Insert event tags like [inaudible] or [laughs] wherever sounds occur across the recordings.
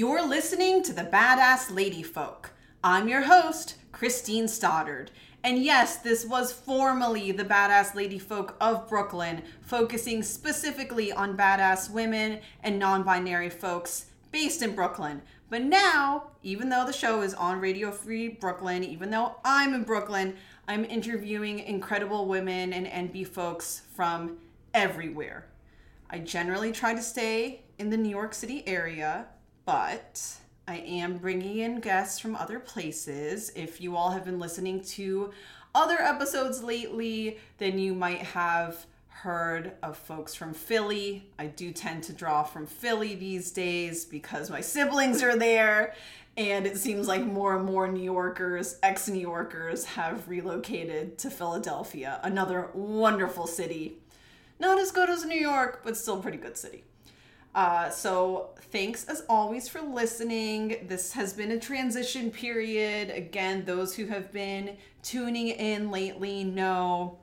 You're listening to the Badass Lady Folk. I'm your host, Christine Stoddard. And yes, this was formerly the Badass Lady Folk of Brooklyn, focusing specifically on badass women and non binary folks based in Brooklyn. But now, even though the show is on Radio Free Brooklyn, even though I'm in Brooklyn, I'm interviewing incredible women and NB folks from everywhere. I generally try to stay in the New York City area, but I am bringing in guests from other places. If you all have been listening to other episodes lately, then you might have heard of folks from Philly. I do tend to draw from Philly these days because my siblings are there. And it seems like more and more New Yorkers, ex New Yorkers, have relocated to Philadelphia, another wonderful city. Not as good as New York, but still a pretty good city. Uh, so, thanks as always for listening. This has been a transition period. Again, those who have been tuning in lately know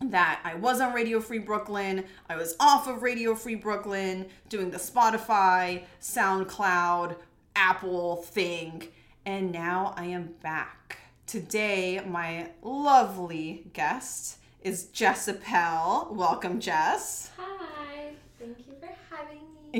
that I was on Radio Free Brooklyn. I was off of Radio Free Brooklyn doing the Spotify, SoundCloud, Apple thing. And now I am back. Today, my lovely guest is Jess Appel. Welcome, Jess. Hi, thank you for having me.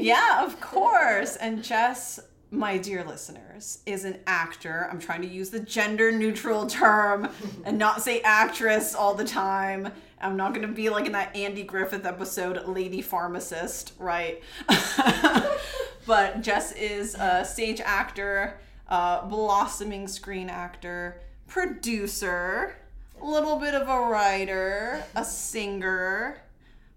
Yeah, [laughs] of course. and Jess, my dear listeners, is an actor. I'm trying to use the gender neutral term and [laughs] not say actress all the time. I'm not going to be like in that Andy Griffith episode, Lady Pharmacist, right? [laughs] but Jess is a stage actor, a blossoming screen actor, producer, a little bit of a writer, a singer,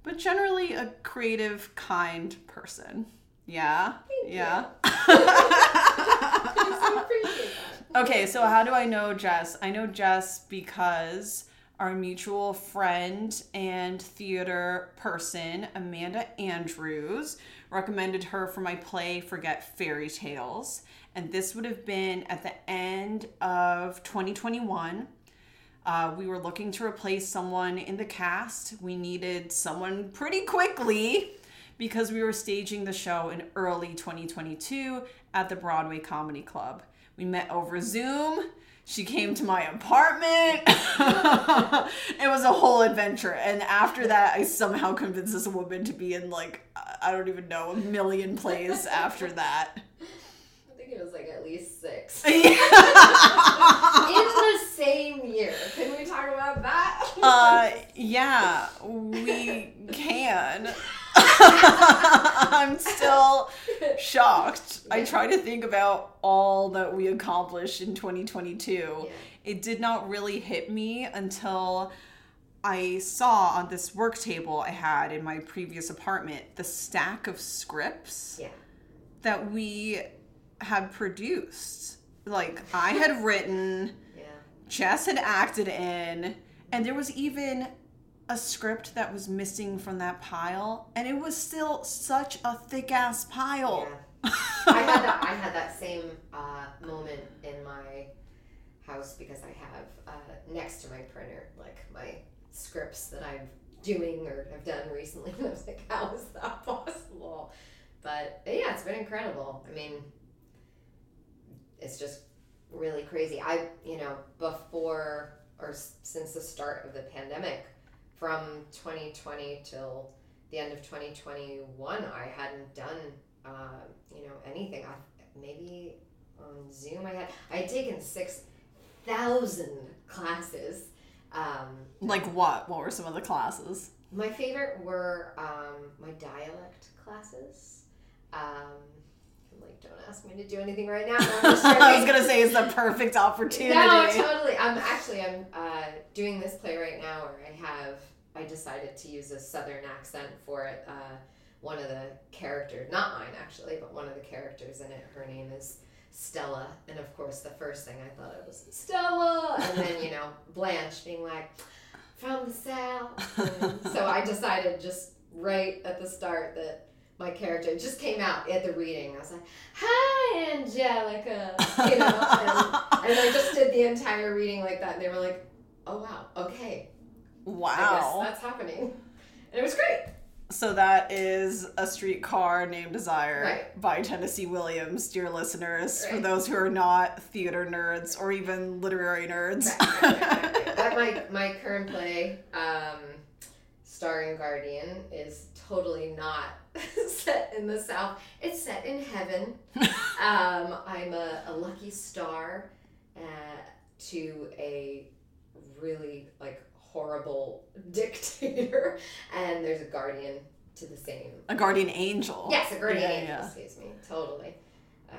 but generally a creative, kind person. Yeah? Thank yeah. [laughs] I appreciate that. Okay, so how do I know Jess? I know Jess because our mutual friend and theater person, Amanda Andrews, recommended her for my play Forget Fairy Tales. And this would have been at the end of 2021. Uh, we were looking to replace someone in the cast. We needed someone pretty quickly because we were staging the show in early 2022 at the Broadway Comedy Club. We met over Zoom. She came to my apartment. [laughs] it was a whole adventure. And after that, I somehow convinced this woman to be in like, I don't even know, a million plays after that. It was like at least six. Yeah. [laughs] [laughs] In the same year. Can we talk about that? Uh, yeah, we can. [laughs] I'm still shocked. I try to think about all that we accomplished in 2022. Yeah. It did not really hit me until I saw on this work table I had in my previous apartment the stack of scripts Yeah. that we had produced. Like, I had written. Yeah. Jess had acted in, and there was even a script that was missing from that pile, and it was still such a thick ass pile. Yeah. I had that. I had that same uh, moment in my house because I have uh, next to my printer like my scripts that I'm doing or have done recently. [laughs] And I was like, how is that possible? But yeah, it's been incredible. I mean, it's just really crazy. I, you know, before or since the start of the pandemic, from 2020 till the end of 2021, I hadn't done, uh, you know, anything. I maybe on Zoom I had I had taken six thousand classes. Um, Like what? What were some of the classes? my favorite were um, my dialect classes. Um, like, don't ask me to do anything right now. [laughs] I was gonna say it's the perfect opportunity. No, totally. I'm actually I'm uh, doing this play right now where I have I decided to use a southern accent for it. Uh, one of the characters, not mine actually, but one of the characters in it, her name is Stella, and of course the first thing I thought of was Stella, and then you know [laughs] Blanche being like from the south. And [laughs] so I decided just right at the start that my character just came out at the reading. I was like, "Hi, Angelica," you know, and, and I just did the entire reading like that. And they were like, "Oh wow, okay, Wow. that's happening," and it was great. So that is A Streetcar Named Desire Right. by Tennessee Williams, dear listeners, for those who are not theater nerds or even literary nerds. Right, right, right, right. My my current play, um, starring Guardian, is totally not [laughs] set in the South. It's set in heaven. [laughs] um, I'm a, a lucky star uh, to a really like horrible [laughs] dictator, and there's a guardian to the same. a guardian angel. Yes, a guardian Yeah, angel. yeah. Excuse me. Totally. Um,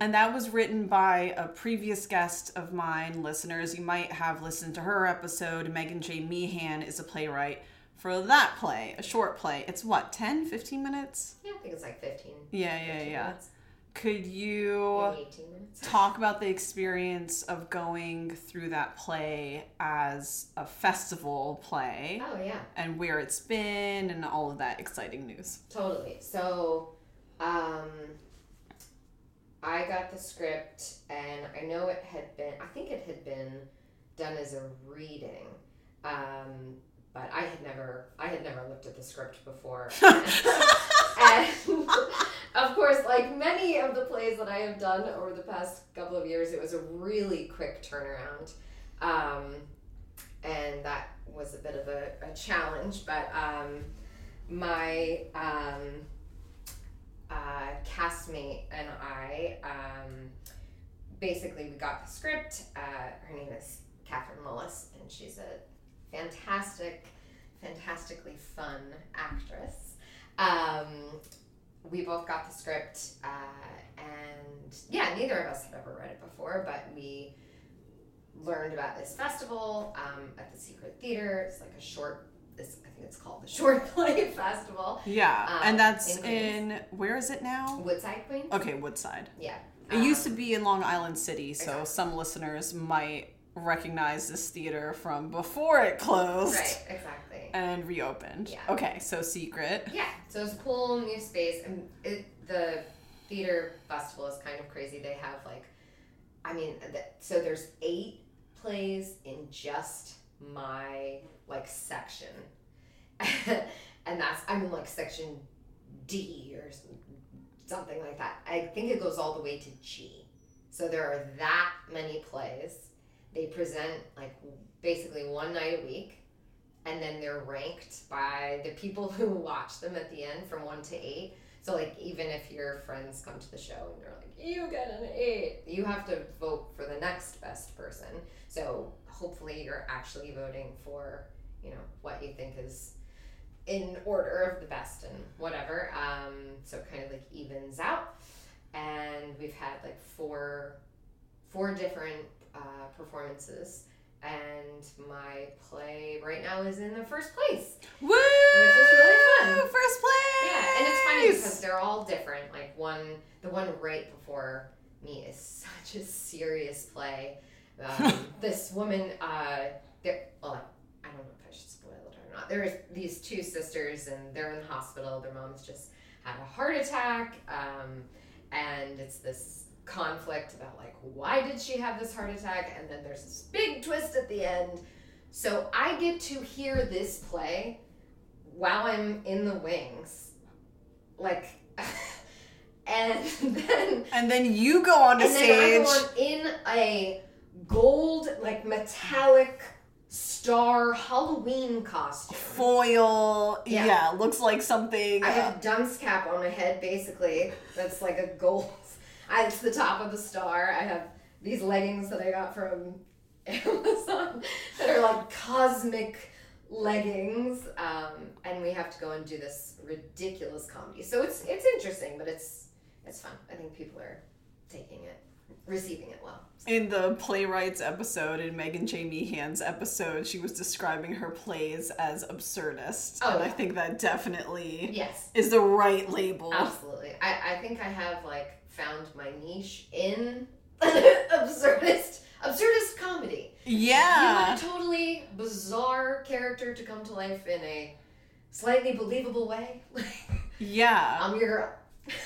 And that was written by a previous guest of mine, listeners. You might have listened to her episode. Megan J. Meehan is a playwright for that play, a short play. It's what, 10, 15 minutes? yeah, I think it's like 15. Yeah, yeah, 15 yeah. minutes, Could you maybe 18 minutes. talk about the experience of going through that play as a festival play Oh yeah. and where it's been and all of that exciting news? Totally. So, um, I got the script, and I know it had been. I think it had been done as a reading, um, but I had never. I had never looked at the script before. [laughs] and of course, like many of the plays that I have done over the past couple of years, it was a really quick turnaround. Um, and that was a bit of a, a challenge, but um, my um, uh, castmate and I um, basically we got the script. Uh, her name is Catherine Mullis, and she's a fantastic, fantastically fun actress. Um, we both got the script, uh, and yeah, neither of us had ever read it before, but we learned about this festival um, at the Secret Theater. It's like a short. This I think it's called the [laughs] Short Play Festival. Yeah, Um, and that's in in, where is it now? Woodside Queens. Okay, Woodside. Yeah. It used to Um, be in Long Island City, so exactly. some listeners might recognize this theater from before it closed Right. Exactly. and reopened. Yeah. Okay, so secret. Yeah. So it's a cool new space, and it, the theater festival is kind of crazy. They have like, I mean, th- so there's eight plays in just my like section, [laughs] and that's I'm in like section D or something like that. I think it goes all the way to G. So there are that many plays. They present like basically one night a week, and then they're ranked by the people [laughs] who watch them at the end from one to eight. So like even if your friends come to the show and they're like, you get an eight, you have to vote for the next best person. So hopefully you're actually voting for, you know, what you think is in order of the best and whatever. Um, so kind of like evens out. And we've had like four four different uh, performances. And my play right now is in the first place. Woo! Which is really fun. First place. Yeah, and it's funny because they're all different. Like one, the one right before me is [laughs] such a serious play. [laughs] Um, this woman, uh, there. Well, I don't know if I should spoil it or not. There's these two sisters, and they're in the hospital. Their mom's just had a heart attack, um, and it's this conflict about like why did she have this heart attack, and then there's this big twist at the end. So I get to hear this play while I'm in the wings, like, [laughs] and then and then you go on to stage. on in a gold, like metallic star Halloween costume. Foil, Yeah. yeah. looks like something. I have uh, a dunce cap on my head, basically. That's like a gold. I, it's the top of the star. I have these leggings that I got from [laughs] Amazon that are like cosmic leggings, um, and we have to go and do this ridiculous comedy. So it's it's interesting, but it's it's fun. I think people are taking it, receiving it well. In the playwrights episode, in Megan J. Meehan's episode, she was describing her plays as absurdist. Oh, and I think that definitely Yes, is the right label. absolutely. I, I think I have like found my niche in [laughs] absurdist absurdist comedy. Yeah. You totally bizarre character to come to life in a slightly believable way. [laughs] Yeah. I'm your girl.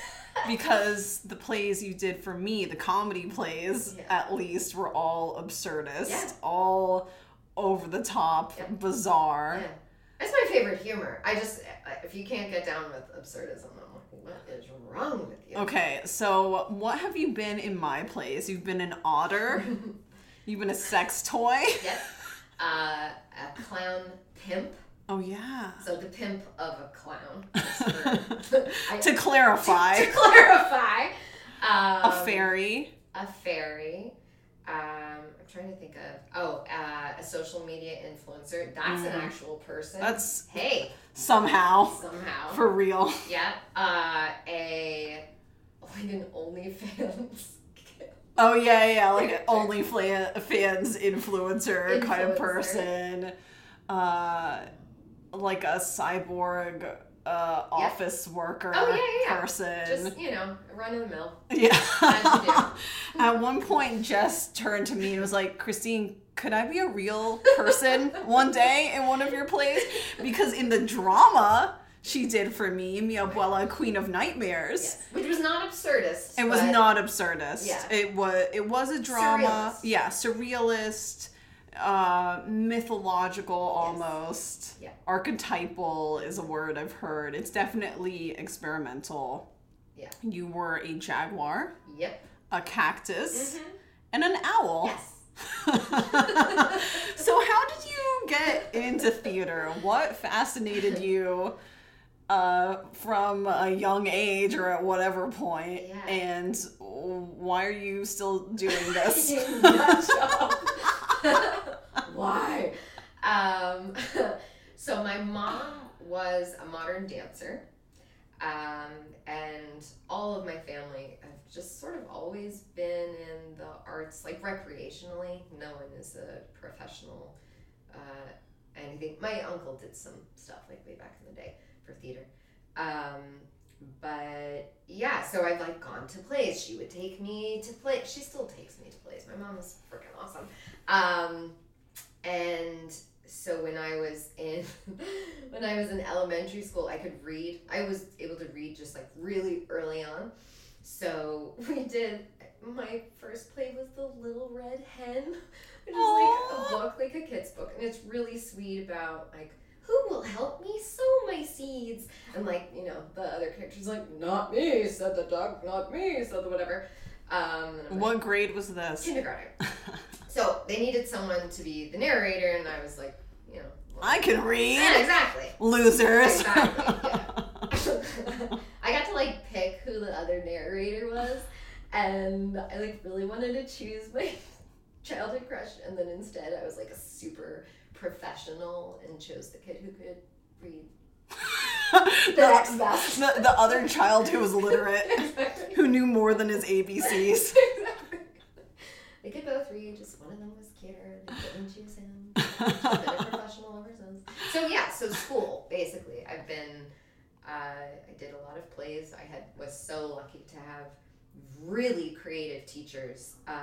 [laughs] because the plays you did for me, the comedy plays Yeah. at least, were all absurdist, Yeah. all over the top, Yep. bizarre. Yeah. That's my favorite humor. I just, if you can't get down with absurdism, what is wrong with you? Okay, so what have you been in my place? You've been an otter. [laughs] You've been a sex toy. Yep. Uh, a clown pimp. Oh yeah. So the pimp of a clown. For, [laughs] I, to clarify, [laughs] to clarify. Um, a fairy. A fairy. Um, I'm trying to think of. Oh, uh, a social media influencer. That's an Mhm. actual person. That's hey somehow somehow. for real. yeah. Uh, a like an OnlyFans. Oh yeah, yeah, like an only fla- fans influencer, kind of person. Uh, like a cyborg uh, office worker Oh, yeah, yeah, person. Just you know, run of the mill. [laughs] Yeah. [laughs] At one point, Jess turned to me and was like, Christine, could I be a real person [laughs] one day in one of your plays? Because in the drama she did for me, Mi Abuela, Queen of Nightmares, Yes. Which was not absurdist. it was not absurdist. Yeah. It was it was a drama. Surrealist. Yeah, surrealist, uh, mythological almost. Yeah. Archetypal is a word I've heard. It's definitely experimental. Yeah. You were a jaguar, Yep. a cactus, Mhm. and an owl. Yes. [laughs] so how did you get into theater? What fascinated you uh, from a young age or at whatever point? Yeah. And why are you still doing [laughs] this? [laughs] [laughs] Why? Um, [laughs] so my mom was a modern dancer, um, and all of my family have just sort of always been in the arts, like recreationally. No one is a professional. Uh, anything. My uncle did some stuff like way back in the day for theater. Um, but yeah, so I've like gone to plays. She would take me to play. She still takes me to plays. My mom is freaking awesome. Um, and so when I was in [laughs] when I was in elementary school, I could read. I was able to read just like really early on. So [laughs] we did. My first play was The Little Red Hen, which is like a book, like a kid's book, and it's really sweet about like who will help me sow my seeds, and like you know the other characters like not me, said the dog, not me, said the whatever. Um, I'm like, what grade was this? kindergarten. [laughs] So they needed someone to be the narrator, and I was like, you know, well, I can read. yeah, exactly. Losers. Exactly, [laughs] I got to like pick who the other narrator was, and I like really wanted to choose my [laughs] childhood crush, and then instead I was like a super professional and chose the kid who could read [laughs] the next the, best. the, the other child who was literate, exactly. who knew more than his ABCs. exactly. They could both read, just them was cuter. They couldn't choose him. A [laughs] professional. So yeah, so school basically. I've been. Uh, I did a lot of plays. I had was so lucky to have really creative teachers. Um,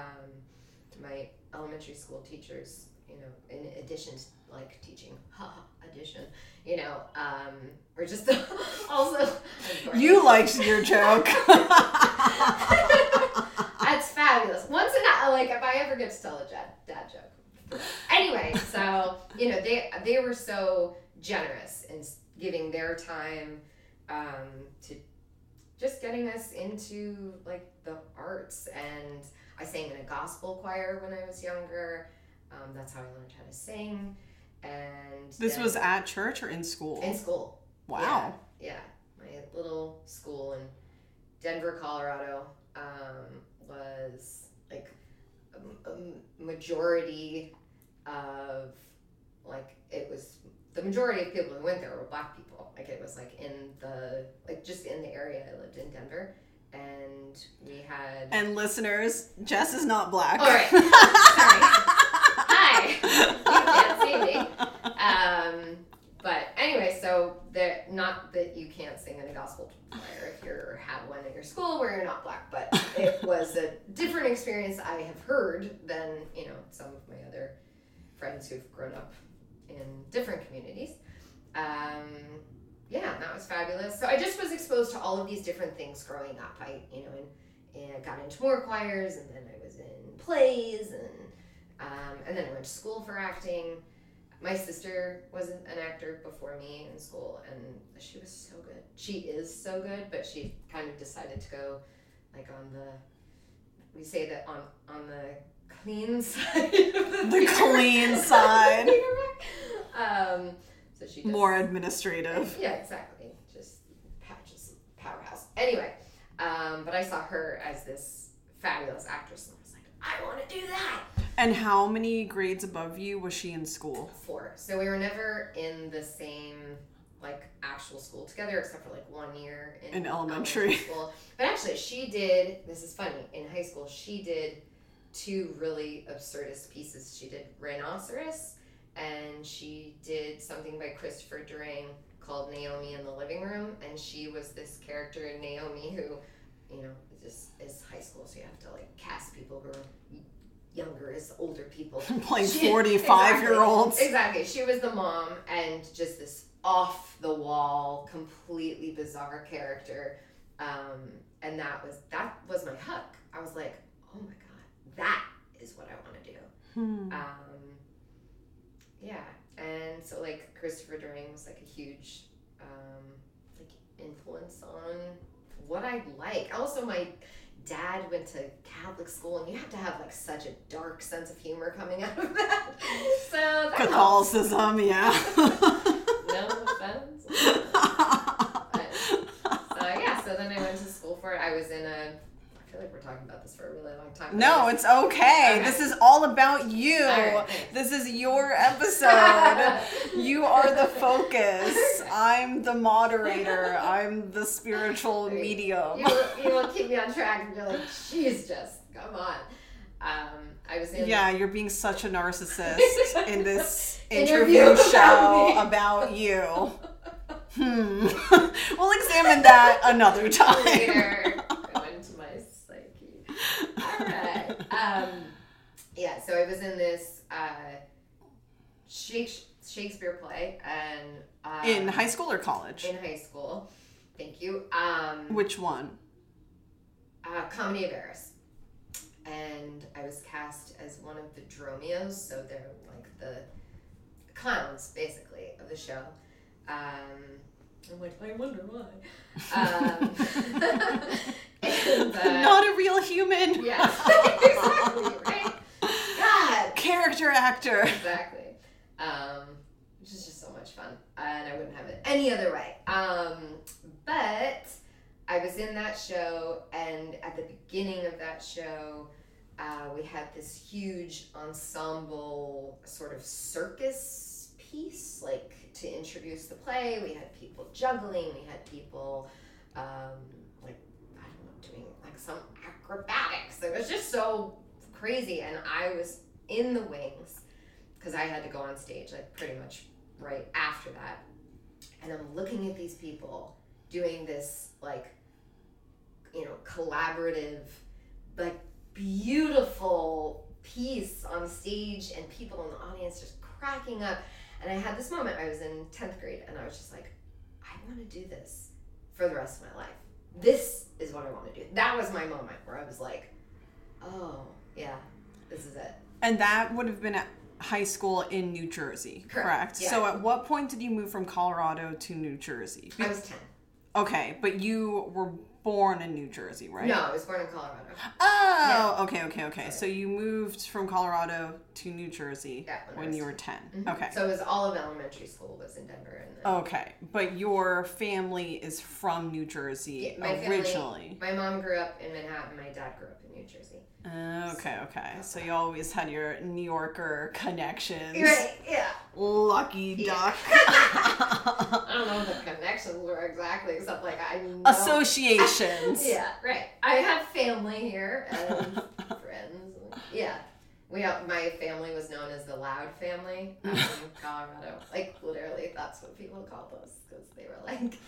my elementary school teachers, you know, in addition to like teaching, [laughs] haha, addition, you know, um, were just [laughs] also. You liked your joke. That's fabulous. Once in a like, if I ever get to tell a dad, dad joke. Anyway, so you know they they were so generous in giving their time um, to just getting us into like the arts, and I sang in a gospel choir when I was younger. Um, that's how I learned how to sing, and this then- was at church or in school? in school. wow. Yeah, my little school in Denver, Colorado, um, was like a, a majority of like it was the majority of people who went there were black people. Like it was like in the like just in the area I lived in Denver, and we had. And listeners, Jess is not black. All right, [laughs] sorry. Hi, you can't see me. Um, but anyway, so there, not that you can't sing in a gospel choir if you have one at your school where you're not black, but it [laughs] was a different experience I have heard than you know some of my other friends who've grown up in different communities. Um, yeah, that was fabulous. So I just was exposed to all of these different things growing up. I, you know, and, and got into more choirs, and then I was in plays, and um, and then I went to school for acting. My sister was an actor before me in school, and she was so good. She is so good, but she kind of decided to go like on the. We say that on on the clean [laughs] side. Of the, The [laughs] clean side. [laughs] um, so she does, More administrative. Yeah, exactly. Just patches powerhouse. Anyway, um, but I saw her as this fabulous actress, and I was like, I want to do that. And how many grades above you was she in school? Four. So we were never in the same like actual school together, except for like one year in, In elementary. [laughs] school. But actually, she did. This is funny. In high school, she did two really absurdist pieces. She did Rhinoceros, and she did something by Christopher Durang called Naomi in the Living Room, and she was this character in Naomi who, you know, just is high school, so you have to like cast people who are younger as older people. [laughs] Playing She- 45 year olds. Exactly. She was the mom and just this off the wall, completely bizarre character. Um, and that was that was my hook. I was like, oh my god, that is what I want to do. Hmm. Um, yeah, and so like Christopher Durang was like a huge um, like influence on what I like. Also, my dad went to Catholic school, and you have to have like such a dark sense of humor coming [laughs] out of that. So that helps. Catholicism, yeah. [laughs] No offense. [laughs] But, so yeah, so then I went to school for it. I was in a. I feel like we're talking about this for a really long time. no, it's okay. Okay. This is all about you. All right. This is your episode. [laughs] you are the focus. I'm the moderator. I'm the spiritual medium. you, will, you will keep me on track and you're like, she's just, come on. Um, I was in. Yeah, you're being such a narcissist [laughs] in this Interview interview show me. about you. [laughs] Hmm. we'll examine that another time. Later, go into my psyche. All right. Um, yeah, so I was in this uh, Shakespeare play and uh, In high school or college? in high school. Thank you. Um, Which one? uh, Comedy of Errors. And I was cast as one of the Dromios, so they're like the clowns, basically, of the show. Um, I'm like, I wonder why. Um, [laughs] and, uh, Not a real human. yeah, [laughs] exactly, right? God! Character actor. Exactly. Um, which is just so much fun. And I wouldn't have it any other way. Um, but I was in that show, and at the beginning of that show, uh, we had this huge ensemble sort of circus piece, like to introduce the play. We had people juggling, we had people, um, like, I don't know, doing like some acrobatics. It was just so crazy, and I was in the wings because I had to go on stage like pretty much right after that. And I'm looking at these people doing this like you know collaborative like beautiful piece on stage and people in the audience just cracking up. And I had this moment I was in 10th grade and I was just like I want to do this for the rest of my life. This is what I want to do. That was my moment where I was like, "Oh, yeah. This is it." And that would have been at high school in New Jersey, correct? Correct, yeah. So at what point did you move from Colorado to New Jersey? I was 10. Okay, but you were born in New Jersey, right? No, I was born in Colorado. Oh, okay, okay, okay. So you moved from Colorado to New Jersey Yeah, when when you were 10. Mhm. Okay. So it was all of elementary school was in Denver, and then Okay, but your family is from New Jersey Yeah, my family- originally. my mom grew up in Manhattan. My dad grew up in New Jersey. Oh, okay, okay. Uh, so you always had your New Yorker connections. Right? Yeah. Lucky Yeah. duck. [laughs] [laughs] I don't know what the connections were exactly, except like I know. Associations. [laughs] Yeah. Right. I have family here and friends. Yeah. We have, my family was known as the Loud family um, in Colorado. Like literally, that's what people called us because they were like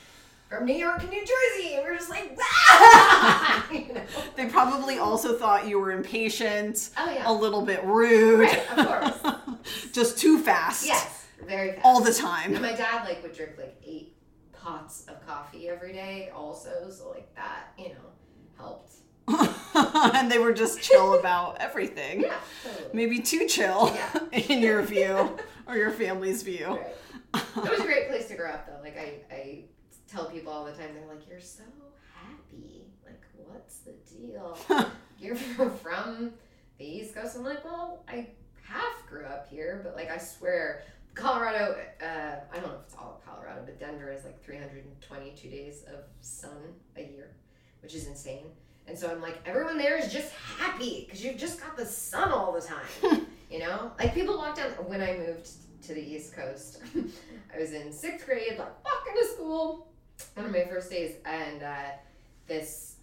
from New York and New Jersey, and we are just like, "Ah!" [laughs] you know? They probably also thought you were impatient, Oh a little bit rude. Right, of course. [laughs] Just too fast. Yes, very fast. All the And time. my dad like would drink like eight pots of coffee every day, also. So like that, you know, helped. [laughs] and they were just chill about everything. Yeah, totally. Maybe too chill Yeah. in your view or your family's view. Right. It was a great place to grow up, though. Like I, I tell people all the time, they're like, "You're so happy. Like, what's the deal? [laughs] You're [laughs] from the East Coast." I'm like, "Well, I half grew up here, but like, I swear, Colorado. Uh, I don't know if it's all of Colorado, but Denver is like 322 days of sun a year, which is insane." And so I'm like, everyone there is just happy because you've just got the sun all the time. [laughs] you know, like people walk down when I moved to the East Coast. I was in sixth grade, like walking to school, one of my first days, and uh, this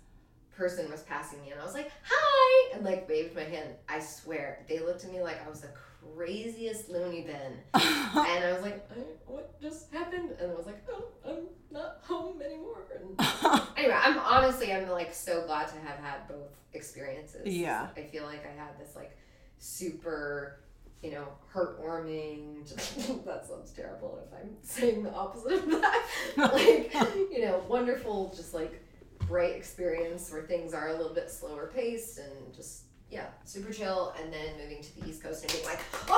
person was passing me, and I was like, "Hi," and like waved my hand. I swear, they looked at me like I was the craziest loony bin, [laughs] and I was like, "I- "What just happened?" And I was like, "Oh, I'm not home anymore." And [laughs] anyway, I'm honestly, I'm like so glad to have had both experiences. Yeah. I feel like I had this like super, you know, heartwarming. Just, [laughs] that sounds terrible if I'm [laughs] saying the opposite of that. [laughs] Like, you know, wonderful, just like bright experience where things are a little bit slower paced and just. Yeah, super chill, and then moving to the East Coast and being like, okay,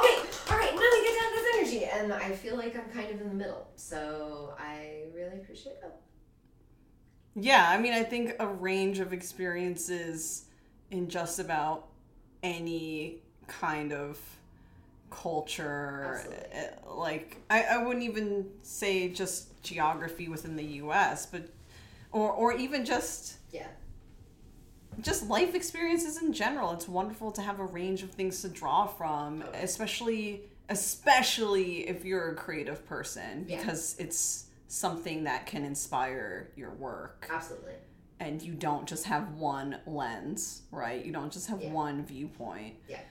all right, now we get down this energy, and I feel like I'm kind of in the middle. So I really appreciate that. Yeah, I mean, I think a range of experiences in just about any kind of culture. Absolutely. uh, Like, I, I wouldn't even say just geography within the U.S., but or or even just Yeah. just life experiences in general. It's wonderful to have a range of things to draw from, Totally. especially especially if you're a creative person Yeah. because it's something that can inspire your work Absolutely. and you don't just have one lens, right? You don't just have Yeah. one viewpoint. Yeah.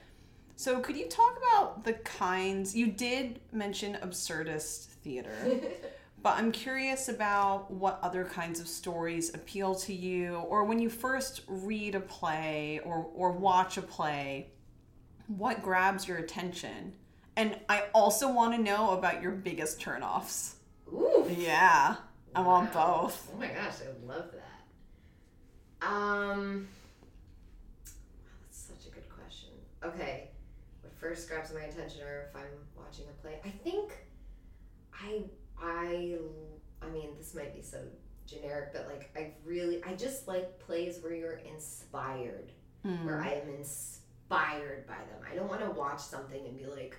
So could you talk about the kinds you did mention absurdist theater, [laughs] but I'm curious about what other kinds of stories appeal to you or when you first read a play or or watch a play, what grabs your attention? And I also want to know about your biggest turnoffs. Ooh. Yeah. I want Wow. both. Oh my gosh, I would love that. Um, wow, that's such a good question. Okay, first grabs my attention, or if I'm watching a play, I think I I I mean this might be so generic, but like I really I just like plays where you're inspired, Mm. where I am inspired by them. I don't want to watch something and be like,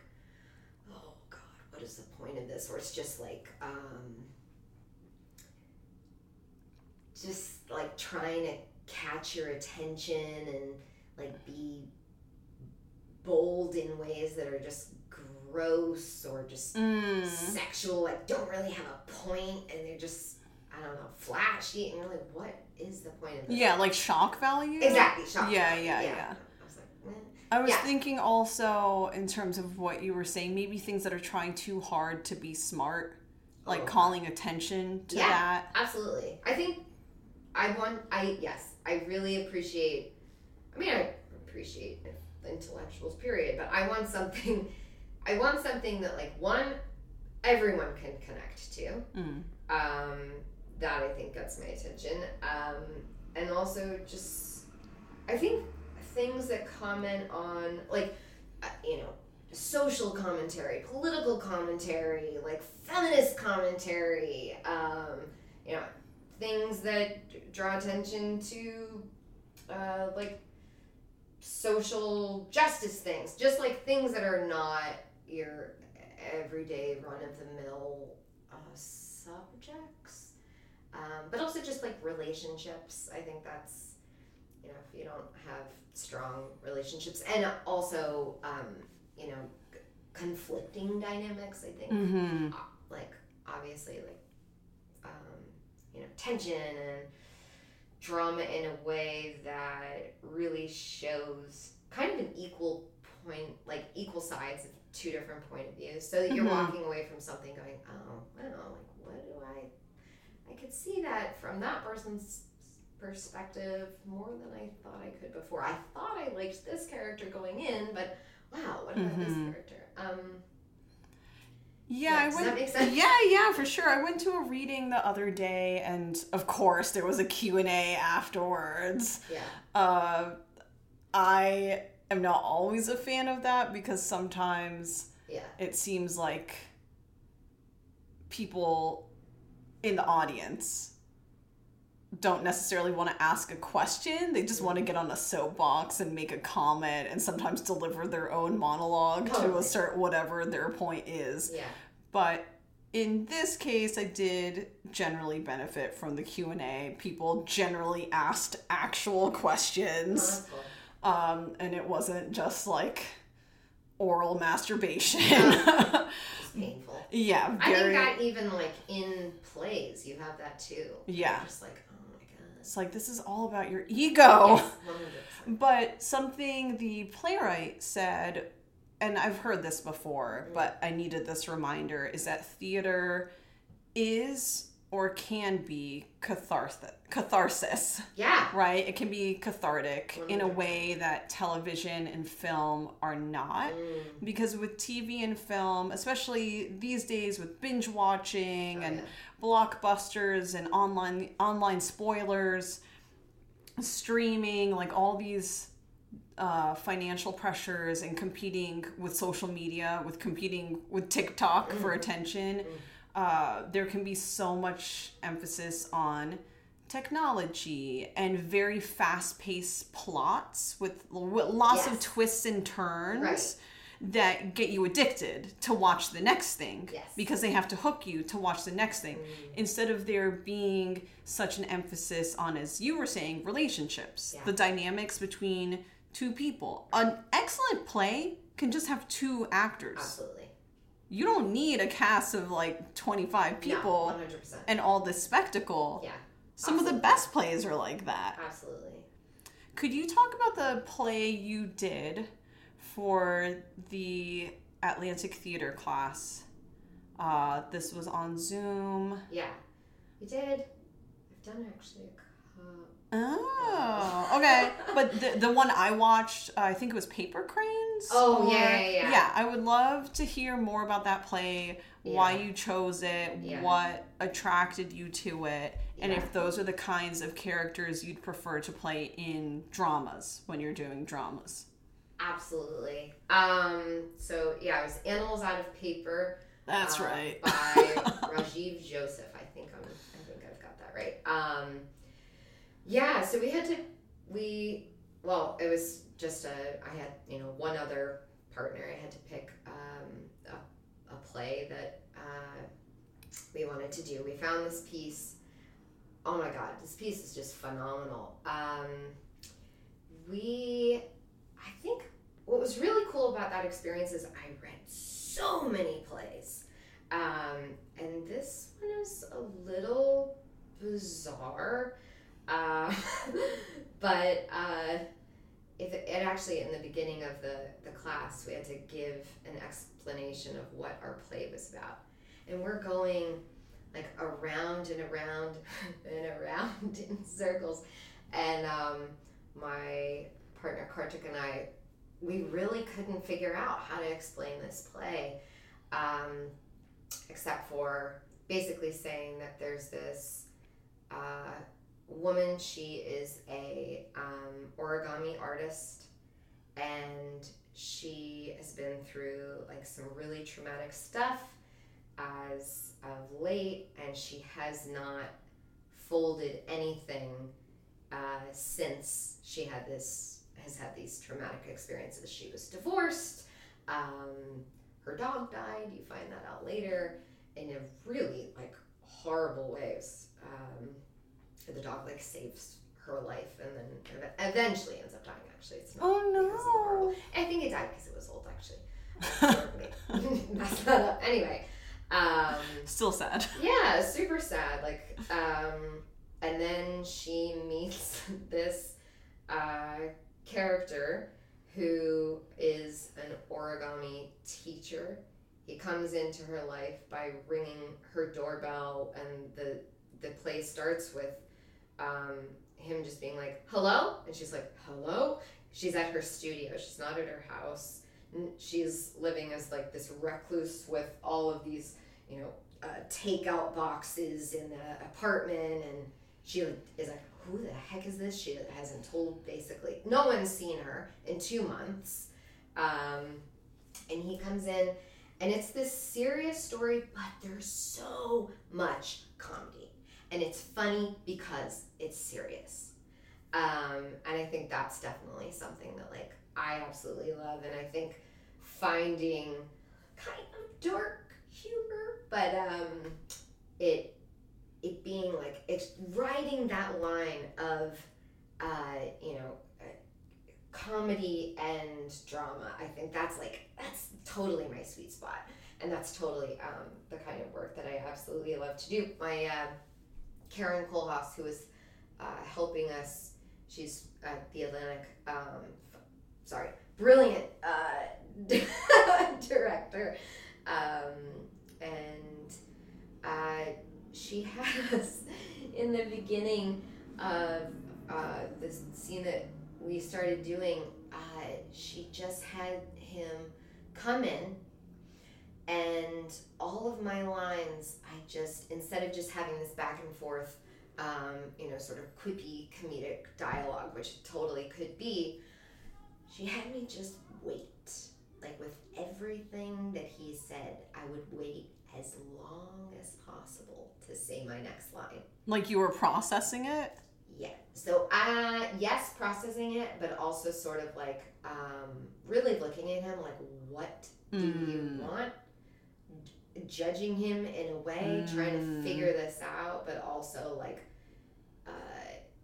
oh god, what is the point of this? Or it's just like um just like trying to catch your attention and like be bold in ways that are just gross or just Mm. sexual, like don't really have a point and they're just I don't know, flashy and you're like, what is the point of this? Yeah, like shock value. Exactly, shock Yeah, value, yeah, yeah. I was like, eh. I was Yeah. thinking also in terms of what you were saying, maybe things that are trying too hard to be smart, like Oh. calling attention to Yeah. that. Absolutely. I think I want I yes, I really appreciate I mean I appreciate intellectuals period, but I want something [laughs] I want something that like one everyone can connect to. Mm. Um that I think gets my attention. Um and also just I think things that comment on like uh, you know social commentary, political commentary, like feminist commentary, um, you know, things that draw attention to uh, like social justice things, just like things that are not your everyday run of the mill uh, subjects, um, but also just like relationships. I think that's you know if you don't have strong relationships and also um, you know conflicting dynamics. I think hmm uh, like obviously like um, you know tension and drama in a way that really shows kind of an equal point like equal sides of two different point of views so that you're Mhm. walking away from something going oh I don't know like what do I I could see that from that person's perspective more than I thought I could before I thought I liked this character going in but wow what about this Mhm. character um Yeah, I Does went. that make sense? Yeah, yeah, for sure. I went to a reading the other day, and of course there was a Q and A afterwards. Yeah. Uh, I am not always a fan of that because sometimes Yeah. it seems like people in the audience don't necessarily want to ask a question. They just want to get on a soapbox and make a comment and sometimes deliver their own monologue to assert whatever their point is. Yeah. But in this case, I did generally benefit from the Q&A. People generally asked actual Oh, questions that's cool. um, and it wasn't just like oral masturbation. [laughs] It's painful. yeah, I think that even like in plays, you have that too. Yeah. You're just like, oh my god. it's like this is all about your ego. Yes, But something the playwright said, and I've heard this before, but I needed this reminder, is that theater is or can be catharsis. Catharsis. Yeah. right? It can be cathartic in a way that television and film are not. Mm. Because with TV and film, especially these days with binge watching Oh, and yeah. blockbusters and online online spoilers, streaming, like all these uh, financial pressures and competing with social media, with competing with TikTok for attention, uh, there can be so much emphasis on technology and very fast-paced plots with, with lots of twists and turns Right. that get you addicted to watch the next thing Yes. because they have to hook you to watch the next thing instead of there being such an emphasis on as you were saying relationships Yeah. the dynamics between two people an excellent play can just have two actors Absolutely. you don't need a cast of like 25 people No, 100%. and all this spectacle Yeah. some of the best plays are like that Absolutely. could you talk about the play you did for the Atlantic Theater class? Uh, this was on Zoom. Yeah. We did. I've done actually a couple. Oh, okay. But the, the one I watched, uh, I think it was Paper Cranes. Oh, yeah, yeah, yeah. Yeah, I would love to hear more about that play, why you chose it, Yeah. what attracted you to it, and Yeah. if those are the kinds of characters you'd prefer to play in dramas when you're doing dramas. Absolutely. Um, so yeah, it was Animals Out of Paper. That's uh, right. by [laughs] Rajiv Joseph. I think I'm. I think I've got that right. Um, yeah. So we had to. We well, it was just a. I had you know one other partner. I had to pick um, a, a play that uh, we wanted to do. We found this piece. Oh my god, this piece is just phenomenal. Um, we, I think, what was really cool about that experience is I read so many plays. Um, and this one is a little bizarre. Uh, [laughs] but uh, if it, it actually, in the beginning of the, the class, we had to give an explanation of what our play was about. And we're going like around and around [laughs] and around in circles. And um, my partner Kartik and I, we really couldn't figure out how to explain this play, um, except for basically saying that there's this uh, woman. She is a um, origami artist, and she has been through like some really traumatic stuff as of late, and she has not folded anything uh, since she had this has had these traumatic experiences. She was divorced. Um, her dog died. You find that out later in a really like horrible ways. Um, the dog like saves her life and then eventually ends up dying. Actually, it's not. Oh because of the horrible- no. I think it died because it was old. Actually, [laughs] mess that up. Anyway, um, Still sad. yeah, super sad. Like, um, and then she meets [laughs] this uh, character who is an origami teacher. He comes into her life by ringing her doorbell, and the the play starts with um, him just being like, "Hello," and she's like, "Hello." She's at her studio. She's not at her house. she's living as like this recluse with all of these, you know, uh, takeout boxes in the apartment, and she is like, who the heck is this? She hasn't told basically. No one's seen her in two months, um, and he comes in, and it's this serious story, but there's so much comedy, and it's funny because it's serious. Um, and I think that's definitely something that like I absolutely love, and I think finding kind of dark humor, but um, it it being like it's riding that line of uh, you know uh, comedy and drama. I think that's like that's totally my sweet spot, and that's totally um, the kind of work that I absolutely love to do. My uh, Karen Kohlhaas, who is uh, helping us, she's at the Atlantic. Um, sorry, brilliant uh, [laughs] director, um, and uh, she has in the beginning of uh, the scene that we started doing. Uh, she just had him come in and all of my lines i just instead of just having this back and forth um, you know sort of quippy comedic dialogue which totally could be she had me just wait like with everything that he said i would wait as long as possible to say my next line Like you were processing it? yeah. So, uh, yes, processing it, but also sort of like um, really looking at him like, what do you Mm. want? Judging him in a way, trying to Mm. figure this out, but also like, uh,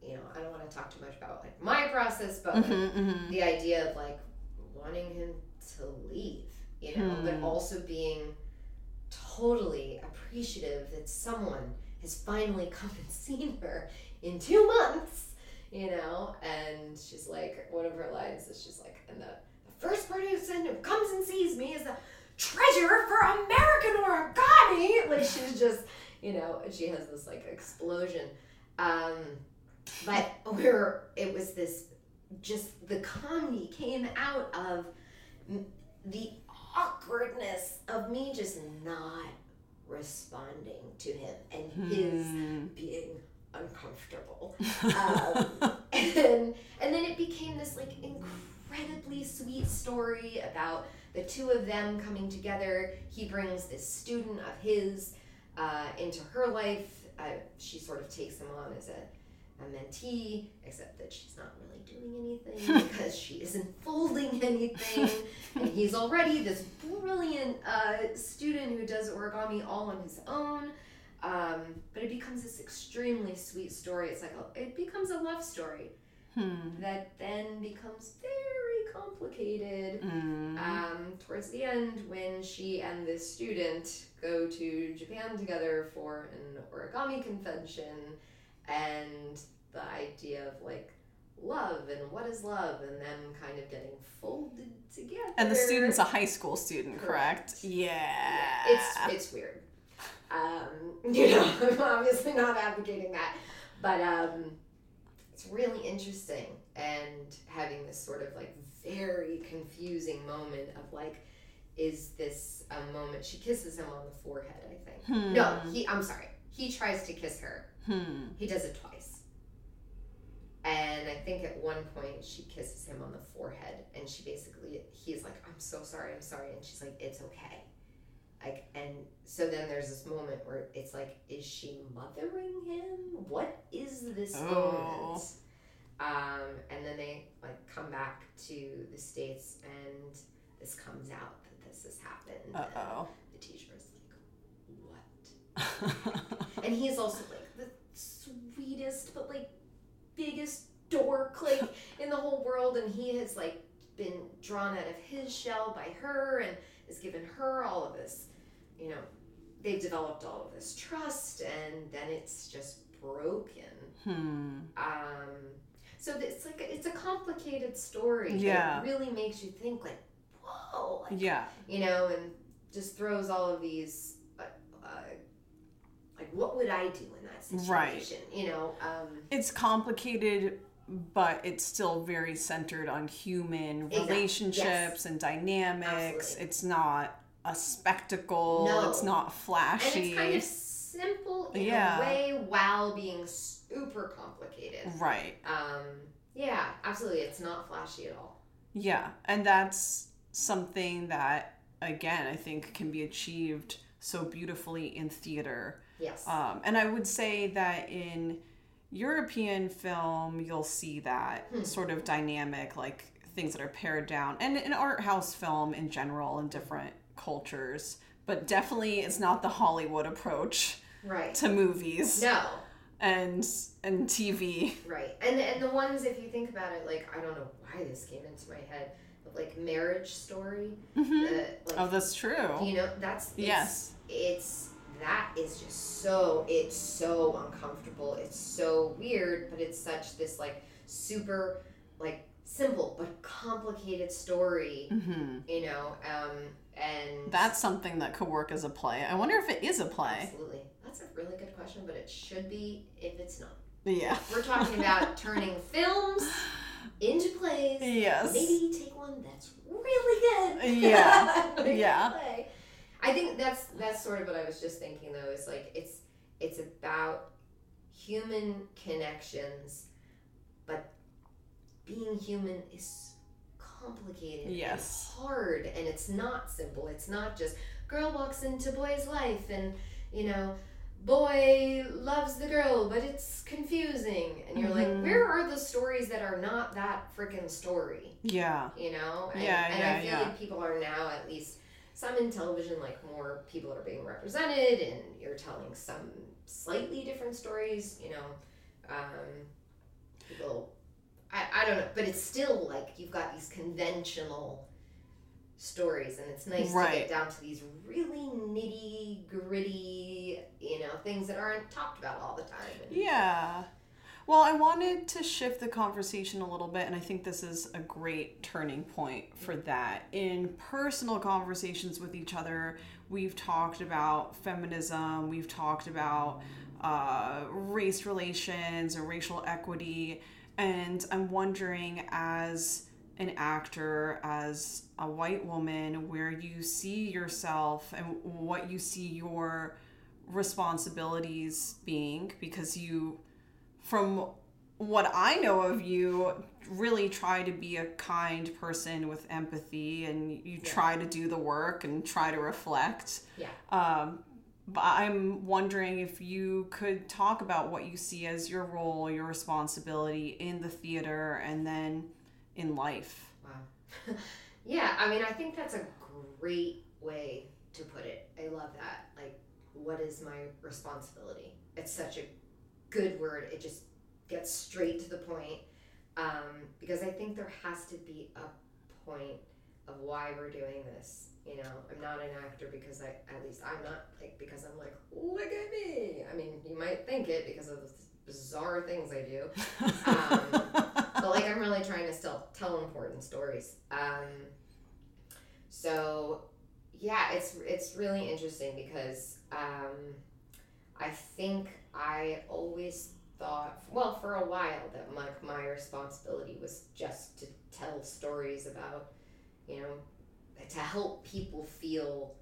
you know, I don't want to talk too much about like my process, but like, Mhm, mhm. the idea of like wanting him to leave, you know, but Hmm. also being totally appreciative that someone has finally come and [laughs] seen her in two months, you know, and she's like, one of her lines is she's like, and the, the first person who comes and sees me is the treasure for American origami. Like she's just, you know, she has this like explosion. Um, but where it was this just the comedy came out of the awkwardness of me just not responding to him and his Hmm. being uncomfortable [laughs] um, and and then it became this like incredibly sweet story about the two of them coming together he brings this student of his uh, into her life. Uh, she sort of takes him on as a, a mentee except that she's not really doing anything [laughs] because she isn't folding anything. And he's already this brilliant uh, student who does origami all on his own. Um, but it becomes this extremely sweet story. It's like a, it becomes a love story Hmm. that then becomes very complicated. Mm. Um, towards the end, when she and this student go to Japan together for an origami convention, and the idea of like love and what is love, and them kind of getting folded together. And the student's a high school student, correct? Correct. Yeah. it's it's weird. Um, [laughs] you know, I'm obviously not advocating that, but um, it's really interesting and having this sort of like very confusing moment of like, is this a moment? She kisses him on the forehead, I think. Hmm. No, he. I'm sorry. He tries to kiss her. Hmm. He does it twice. And I think at one point she kisses him on the forehead and she basically he's like, I'm so sorry, I'm sorry and she's like, It's okay. Like and so then there's this moment where it's like, is she mothering him? What is this Oh. moment? Um, and then they like come back to the States and this comes out that this has happened. And the teacher is like, [laughs] What? oh. and he's also like the sweetest but like biggest dork like [laughs] in the whole world and he has like been drawn out of his shell by her and has given her all of this you know they've developed all of this trust and then it's just broken hmm. um so it's like it's a complicated story Yeah. that really makes you think like whoa like, Yeah. you know, and just throws all of these, uh, uh, like, what would I do in that situation? Right. You know, um, It's complicated but it's still very centered on human Exactly. relationships Yes. and dynamics. Absolutely. It's not a spectacle. No. It's not flashy. and it's kind of simple in Yeah. a way while being super complicated. right. Um, yeah, absolutely. It's not flashy at all. Yeah, and that's something that again I think can be achieved so beautifully in theater. Yes. Um, and I would say that in European film, you'll see that Hmm. sort of dynamic, like things that are pared down, and in art house film in general in different cultures. But definitely, it's not the Hollywood approach right. to movies No. and and TV. Right. And and the ones if you think about it, like I don't know why this came into my head, but like Marriage Story. Mhm. Uh, like, Oh, that's true. you know, that's Yes. It's that is just so it's so uncomfortable. It's so weird, but it's such this like super like simple but complicated story. hmm You know, um, and That's something that could work as a play. I wonder if it is a play. absolutely that's a really good question, but it should be if it's not. Yeah. We're talking about [laughs] turning films into plays. Yes. Maybe take one that's really good. Yeah. [laughs] Yeah. play. I think that's that's sort of what I was just thinking though. Is like it's it's about human connections, but being human is complicated. Yes. Hard, and it's not simple. It's not just girl walks into boy's life and you know boy loves the girl but it's confusing and you're Mhm. like where are the stories that are not that freaking story Yeah. you know and, Yeah, and yeah, i feel yeah. like people are now at least some in television like more people are being represented and you're telling some slightly different stories you know um, people I, I don't know but it's still like you've got these conventional stories and it's nice to get down to these really nitty gritty you know things that aren't talked about all the time And- Yeah. Well, I wanted to shift the conversation a little bit, and I think this is a great turning point for that. In personal conversations with each other, we've talked about feminism, we've talked about uh, race relations or racial equity, and I'm wondering as an actor, as a white woman, where you see yourself and what you see your responsibilities being because you from what I know of you, really try to be a kind person with empathy and you Yeah. try to do the work and try to reflect. Yeah. Um, but I'm wondering if you could talk about what you see as your role, your responsibility in the theater and then in life. Wow. [laughs] yeah, I mean, I think that's a great way to put it. I love that. Like, what is my responsibility? It's such a good word. It just gets straight to the point. Um, because I think there has to be a point of why we're doing this. You know, I'm not an actor because I, at least I'm not like because I'm like, look at me. I mean, you might think it because of the bizarre things I do. Um, [laughs] but like I'm really trying to still tell important stories. Um, so yeah, it's it's really interesting because um, I think I always thought, well, for a while, that like my responsibility was just to tell stories about, you know, to help people feel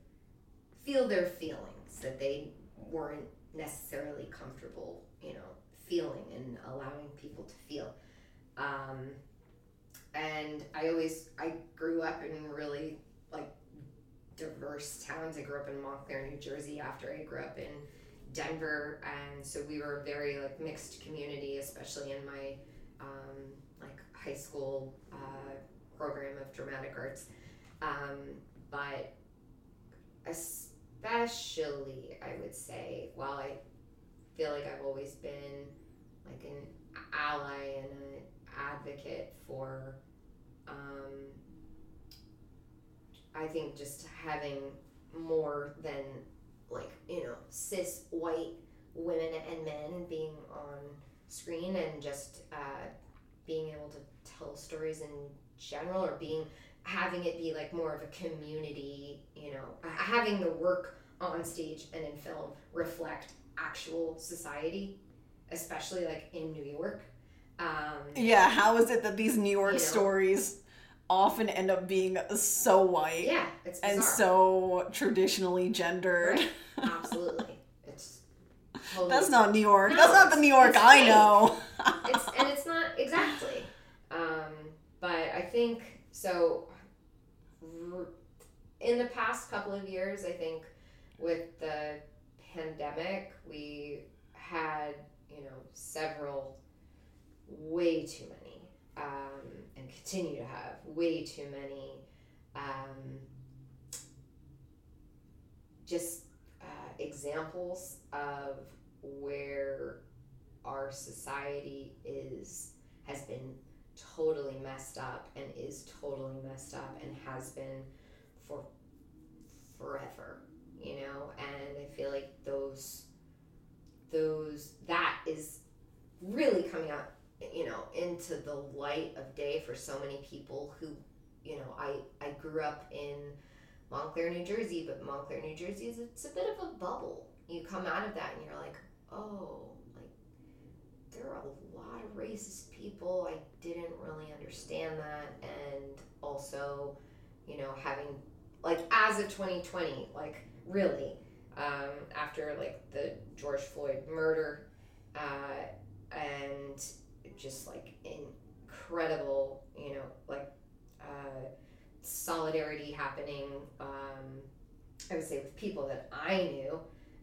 feel their feelings that they weren't necessarily comfortable, you know, feeling and allowing people to feel. Um, and I always I grew up in really like diverse towns. I grew up in Montclair, New Jersey. After I grew up in Denver, and so we were a very like mixed community, especially in my um, like high school uh, program of dramatic arts. Um, but especially, I would say, while I feel like I've always been like an ally and an advocate for um, I think just having more than like you know cis white women and men being on screen and just uh, being able to tell stories in general or being having it be like more of a community you know having the work on stage and in film reflect actual society especially like in new york Um, Yeah, how is it that these New York You know. stories often end up being so white yeah, it's bizarre. and so traditionally gendered? Right. absolutely. It's totally That's not New York. No, That's not the New York I fake. know. it's and it's not exactly um, but i think so in the past couple of years i think with the pandemic we had you know several way too many um, and continue to have way too many um, just uh, examples of where our society is has been totally messed up and is totally messed up and has been for forever you know? And i feel like those those that is really coming out you know into the light of day for so many people who you know i i grew up in montclair new jersey but montclair new jersey is it's a bit of a bubble you come out of that and you're like oh like there are a lot of racist people. I didn't really understand that. And also, you know, having, like, as of 2020, like, really, um, after, like, the George Floyd murder, uh, and just, like, incredible, you know, like, uh, solidarity happening, um, I would say, with people that I knew,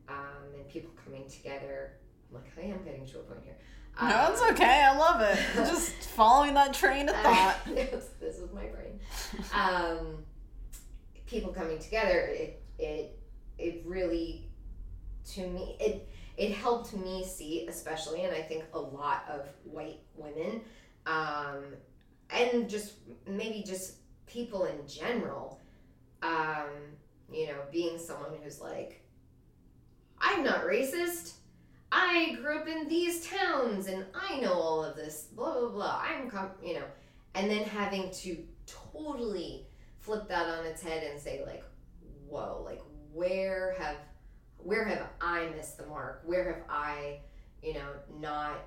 um, and people coming together. I'm like, I am getting to a point here. No, it's Um, okay. I love it. Just following that train of [laughs] thought. this, this is my brain. Um, people coming together, it it it really, to me, it it helped me see, especially, and I think a lot of white women, um, and just maybe just people in general, um, you know, being someone who's like, I'm not racist. I grew up in these towns and I know all of this, blah, blah, blah. I'm, com-, you know, and then having to totally flip that on its head and say, like, whoa, like, where have, where have I missed the mark? Where have I, you know, not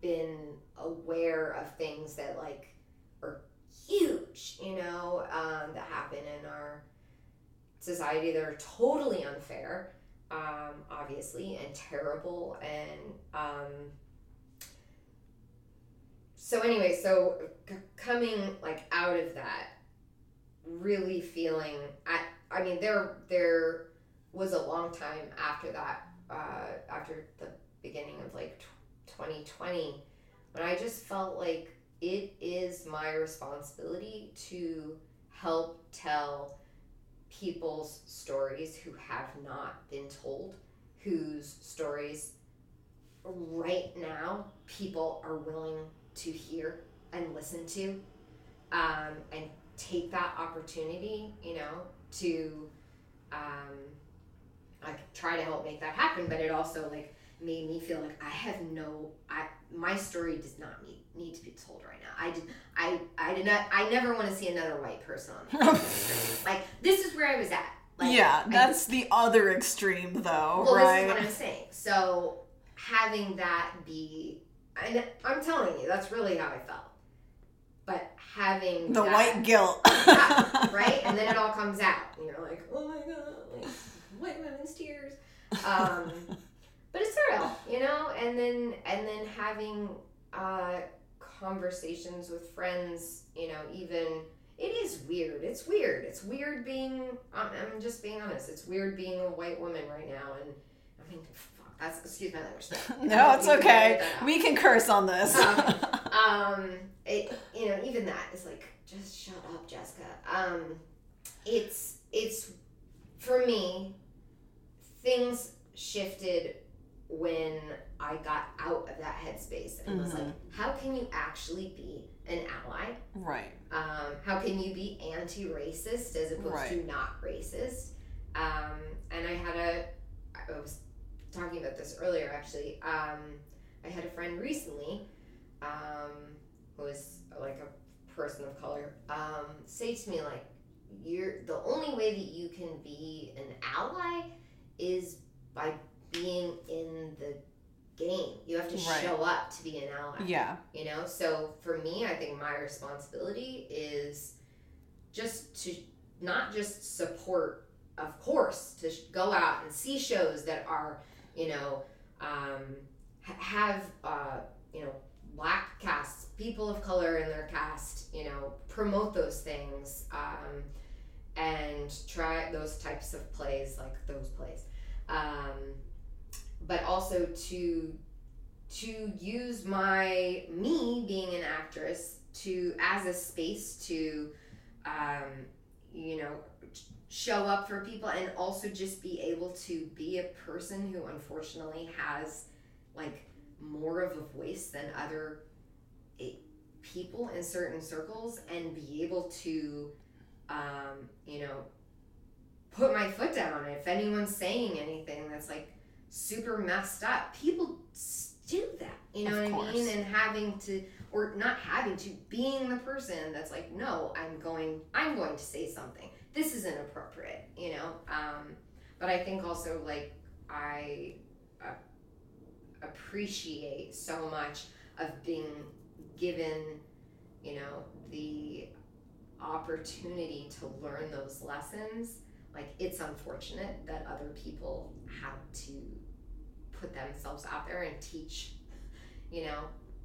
been aware of things that, like, are huge, you know, um, that happen in our society that are totally unfair um, obviously, and terrible. And um, so, anyway, so c- coming like out of that, really feeling, I, I mean, there, there was a long time after that, uh, after the beginning of like tw 2020, when I just felt like it is my responsibility to help tell people's stories who have not been told, whose stories right now people are willing to hear and listen to, um, and take that opportunity, you know, to um, like try to help make that happen. But it also like made me feel like I have no, I my story does not need need to be told right now. I did, I, I did not, I never want to see another white person on [laughs] like this is where I was at. Like, yeah, I- that's the other extreme, though, well, right? this is what I'm saying. So having that be, and I'm telling you, that's really how I felt. But having the that, white guilt. Yeah, [laughs] right, and then it all comes out, and you're like, oh my god, white women's tears. Um, [laughs] but it's surreal, you know. And then and then having uh, conversations with friends, you know, even it is weird. It's weird. It's weird being. I'm, I'm just being honest. It's weird being a white woman right now, and I mean, fuck. That's excuse my language. [laughs] no, it's okay. out. We can curse on this. Um, [laughs] um it you know even that is like just shut up jessica um it's it's for me things shifted when i got out of that headspace and was like Mhm. how can you actually be an ally right. um, how can you be anti-racist as opposed Right. to not racist um, and i had a i was talking about this earlier actually um, i had a friend recently um, who was like a person of color um, say to me like you're the only way that you can be an ally is by being in the game. You have to Right. show up to be an ally. Yeah. You know, so for me, I think my responsibility is just to not just support, of course, to sh- go out and see shows that are, you know, um, ha- have, uh, you know, black casts, people of color in their cast, you know, promote those things um, and try those types of plays, like those plays. Um, but also to to use my me being an actress to as a space to um, you know show up for people and also just be able to be a person who unfortunately has like more of a voice than other eh, people in certain circles and be able to um, you know put my foot down if anyone's saying anything that's like super messed up people do that you know Of what i mean? and having to or not having to being the person that's like no i'm going i'm going to say something. This is inappropriate you know? Um, but i think also like i uh, appreciate so much of being given you know the opportunity to learn those lessons like it's unfortunate that other people had to put themselves out there and teach you know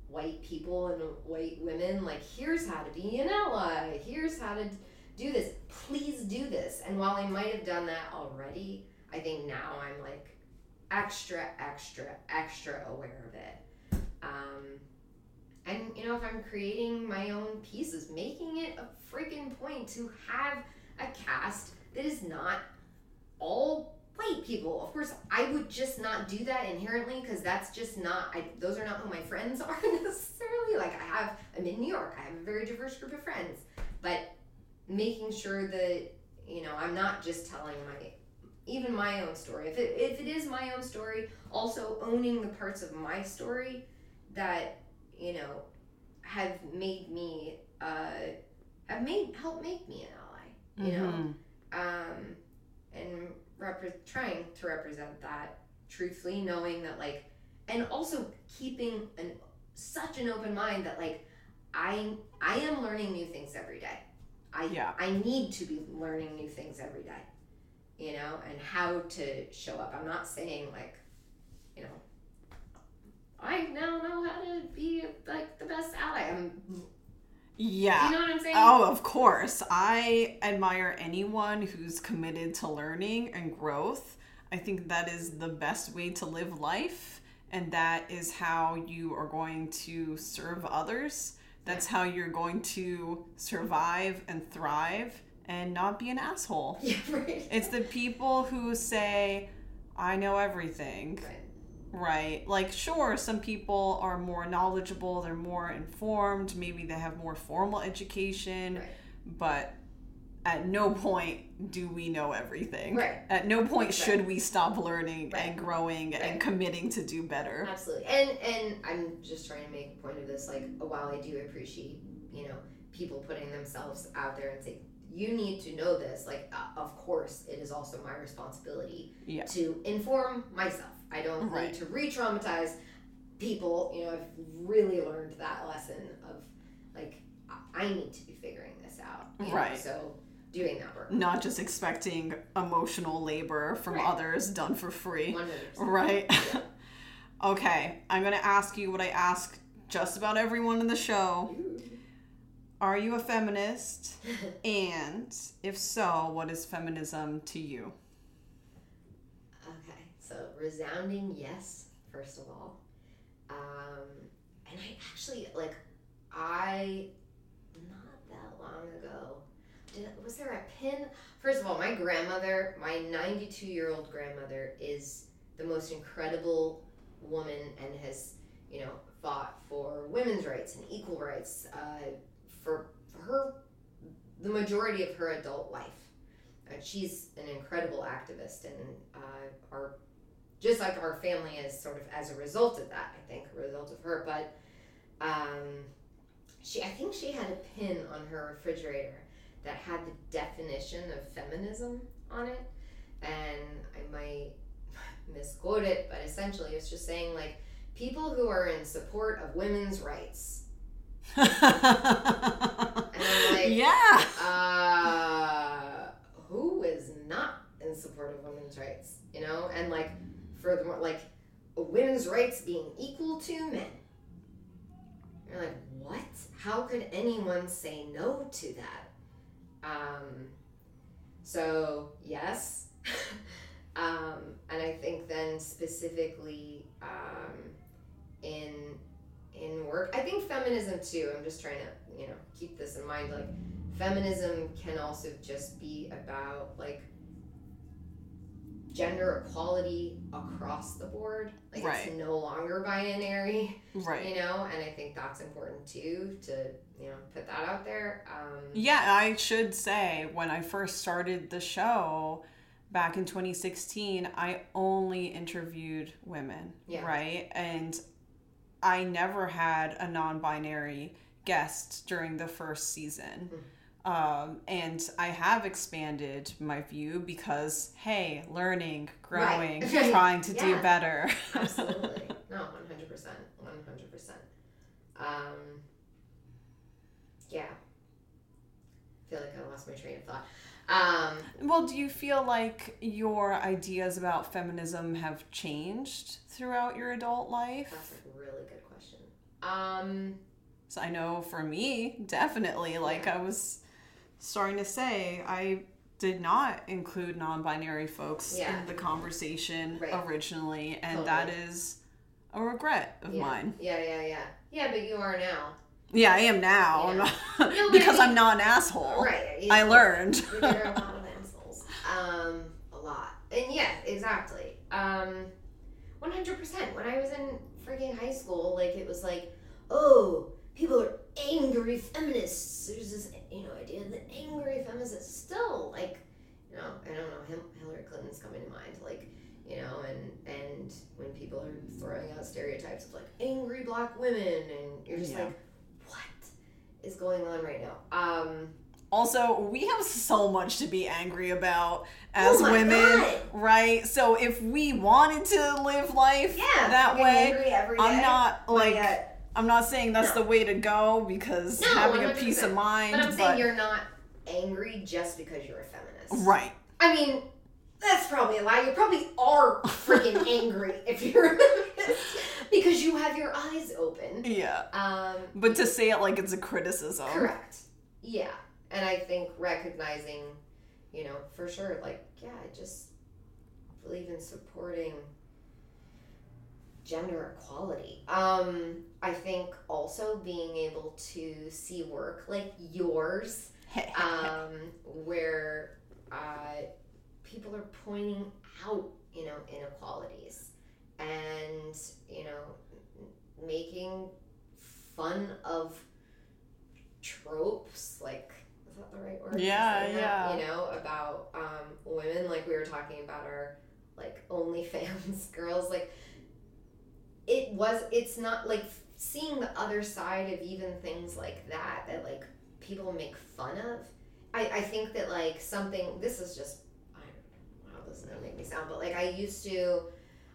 white people and white women like here's how to be an ally. Here's how to do this. Please do this. And while i might have done that already i think now i'm like extra extra extra aware of it. Um, and you know if i'm creating my own pieces making it a freaking point to have a cast that is not all white people. Of course, I would just not do that inherently because that's just not. I those are not who my friends [laughs] are necessarily. Like I have, I'm in New York. I have a very diverse group of friends, but making sure that you know I'm not just telling my even my own story. If it if it is my own story, also owning the parts of my story that you know have made me uh have made helped make me an ally. You know Mhm. um, and repre- trying to represent that truthfully, knowing that like, and also keeping an such an open mind that like, I I am learning new things every day. I Yeah. I need to be learning new things every day, you know, and how to show up. I'm not saying like, know. I now know how to be like the best ally. I'm, Yeah. you know what I'm saying? Oh, of course. I admire anyone who's committed to learning and growth. I think that is the best way to live life, and that is how you are going to serve others. That's how you're going to survive and thrive and not be an asshole. [laughs] Yeah, right. It's the people who say, I know everything. Right. Right. Like, sure, some people are more knowledgeable, they're more informed, maybe they have more formal education, Right. but at no point do we know everything. Right. At no point Right. should we stop learning Right. and growing and committing to do better. Absolutely. And and I'm just trying to make a point of this. Like, while I do appreciate, you know, people putting themselves out there and say, you need to know this. Like, uh, of course, it is also my responsibility Yeah. to inform myself. I don't Right. need to re-traumatize people. You know, I've really learned that lesson of like I- need to be figuring this out. you know, Right. So doing that work. Not just expecting emotional labor from Right. others done for free. One hundred percent. Right. Yeah. [laughs] okay, I'm going to ask you what I ask just about everyone in the show. Are you a feminist? [laughs] And if so, what is feminism to you? Resounding yes, first of all. Um, and I actually, like, I, not that long ago, did, was there a pin? First of all, my grandmother, my 92 year old grandmother, is the most incredible woman and has, you know, fought for women's rights and equal rights uh, for, her, the majority of her adult life. And she's an incredible activist, and uh, our just like our family is sort of as a result of that. I think a result of her, but um, she I think she had a pin on her refrigerator that had the definition of feminism on it, and I might [laughs] misquote it, but essentially it's just saying like people who are in support of women's rights. and I'm like, [laughs] yeah. uh, who is not in support of women's rights? You know, and like, furthermore, like, women's rights being equal to men. You're like, what? How could anyone say no to that? Um, so yes, [laughs] um, and I think then specifically um, in in work, I think feminism too. I'm just trying to you know keep this in mind. Like feminism can also just be about like gender equality across the board. Like Right. it's no longer binary, Right. you know, and I think that's important too to, you know, put that out there. Um Yeah, I should say when I first started the show back in 2016, I only interviewed women, Yeah. right? And I never had a non-binary guest during the first season. Hmm. Um, and I have expanded my view because, hey, learning, growing, [laughs] Right. trying to do better. [laughs] Absolutely. No, one hundred percent. One hundred percent. Um yeah. I feel like I lost my train of thought. Um Well, do you feel like your ideas about feminism have changed throughout your adult life? that's a really good question. Um So I know for me, definitely, like I was starting to say, I did not include non binary folks Yeah. in the conversation Right. originally, and that Totally. is a regret of yeah. mine. Yeah, yeah, yeah. Yeah, but you are now. Yeah, I am now. [laughs] I'm Yeah. No, because I I'm not an asshole. Right. I learned. there are a [laughs] lot of assholes. Um, a lot. And yeah, exactly. Um, 100%. When I was in freaking high school, like, it was like, oh, people are angry feminists. There's this, you know, idea of the angry feminist still, like, you know, I don't know, Hil- Hillary Clinton's coming to mind. Like, you know, and and when people are throwing out stereotypes of like angry black women, and you're just Yeah. like, what is going on right now? Um, Also, we have so much to be angry about as Oh women, God. right? So if we wanted to live life Yeah, that way, angry every day. I'm not like I'm not saying that's No. the way to go because No, having a peace of mind. But I'm saying you're not angry just because you're a feminist. right. I mean, that's probably a lie. You probably are freaking [laughs] angry if you're a feminist because you have your eyes open. Yeah. Um, But to say it like it's a criticism. correct. Yeah, and I think recognizing, you know, for sure, like, yeah, I just believe in supporting gender equality. Um, I think also being able to see work like yours [laughs] um, where uh, people are pointing out, you know, inequalities and, you know, making fun of tropes, like, is that the right word? Yeah, that? yeah. You know, about um, women, like we were talking about our, like, OnlyFans [laughs] girls, like, it was, it's not, like, seeing the other side of even things like that, that, like, people make fun of. I, I think that like something this is just I don't know how this is gonna make me sound, but like I used to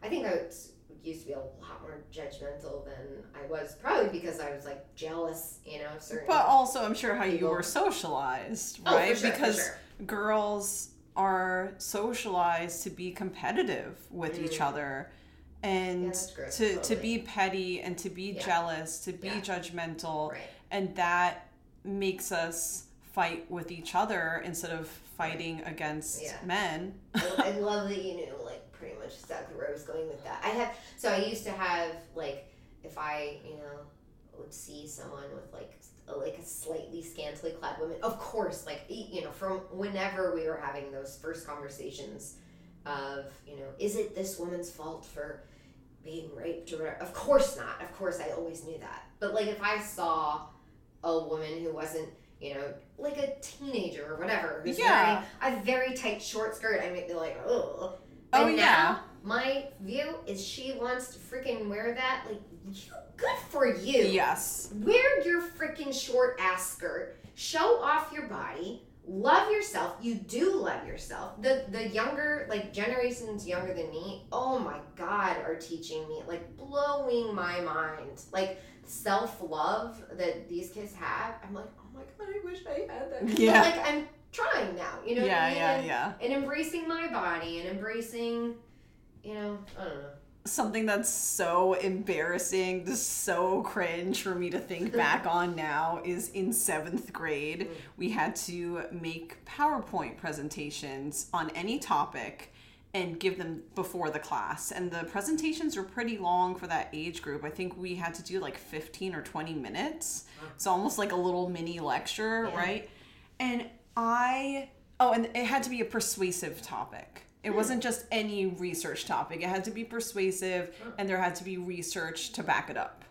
I think I was- used to be a lot more judgmental than I was probably because I was like jealous, you know, certain But also, I'm sure how you were socialized, Oh, right? sure, because sure. girls are socialized to be competitive with each Mm. other and gross, to, to be petty and to be Yeah. jealous, to be Yeah. judgmental. right. And that makes us fight with each other instead of fighting against Yeah. men. I, I love that you knew like pretty much exactly where I was going with that. I have so I used to have like if I you know would see someone with like a, like a slightly scantily clad woman, of course, like you know from whenever we were having those first conversations of you know is it this woman's fault for being raped or whatever? Of course not. Of course I always knew that. But like if I saw a woman who wasn't you know, like a teenager or whatever, who's Yeah. wearing a very tight short skirt, I might be like, oh. Oh, And yeah. now, my view is she wants to freaking wear that. Like, you, good for you. Yes. Wear your freaking short ass skirt. Show off your body. Love yourself. You do love yourself. The the younger like generations younger than me, oh my god, are teaching me like blowing my mind. Like self love that these kids have. I'm like, oh my god, I wish I had that. Yeah. But like I'm trying now. You know yeah, I mean? yeah, and, yeah. and embracing my body and embracing, you know, I don't know. Something that's so embarrassing, just so cringe for me to think [laughs] back on now is in seventh grade, mm. we had to make PowerPoint presentations on any topic and give them before the class. And the presentations were pretty long for that age group. I think we had to do like 15 or 20 minutes. So almost like a little mini lecture, Yeah. right? And I, oh, and it had to be a persuasive topic. It wasn't just any research topic. It had to be persuasive and there had to be research to back it up.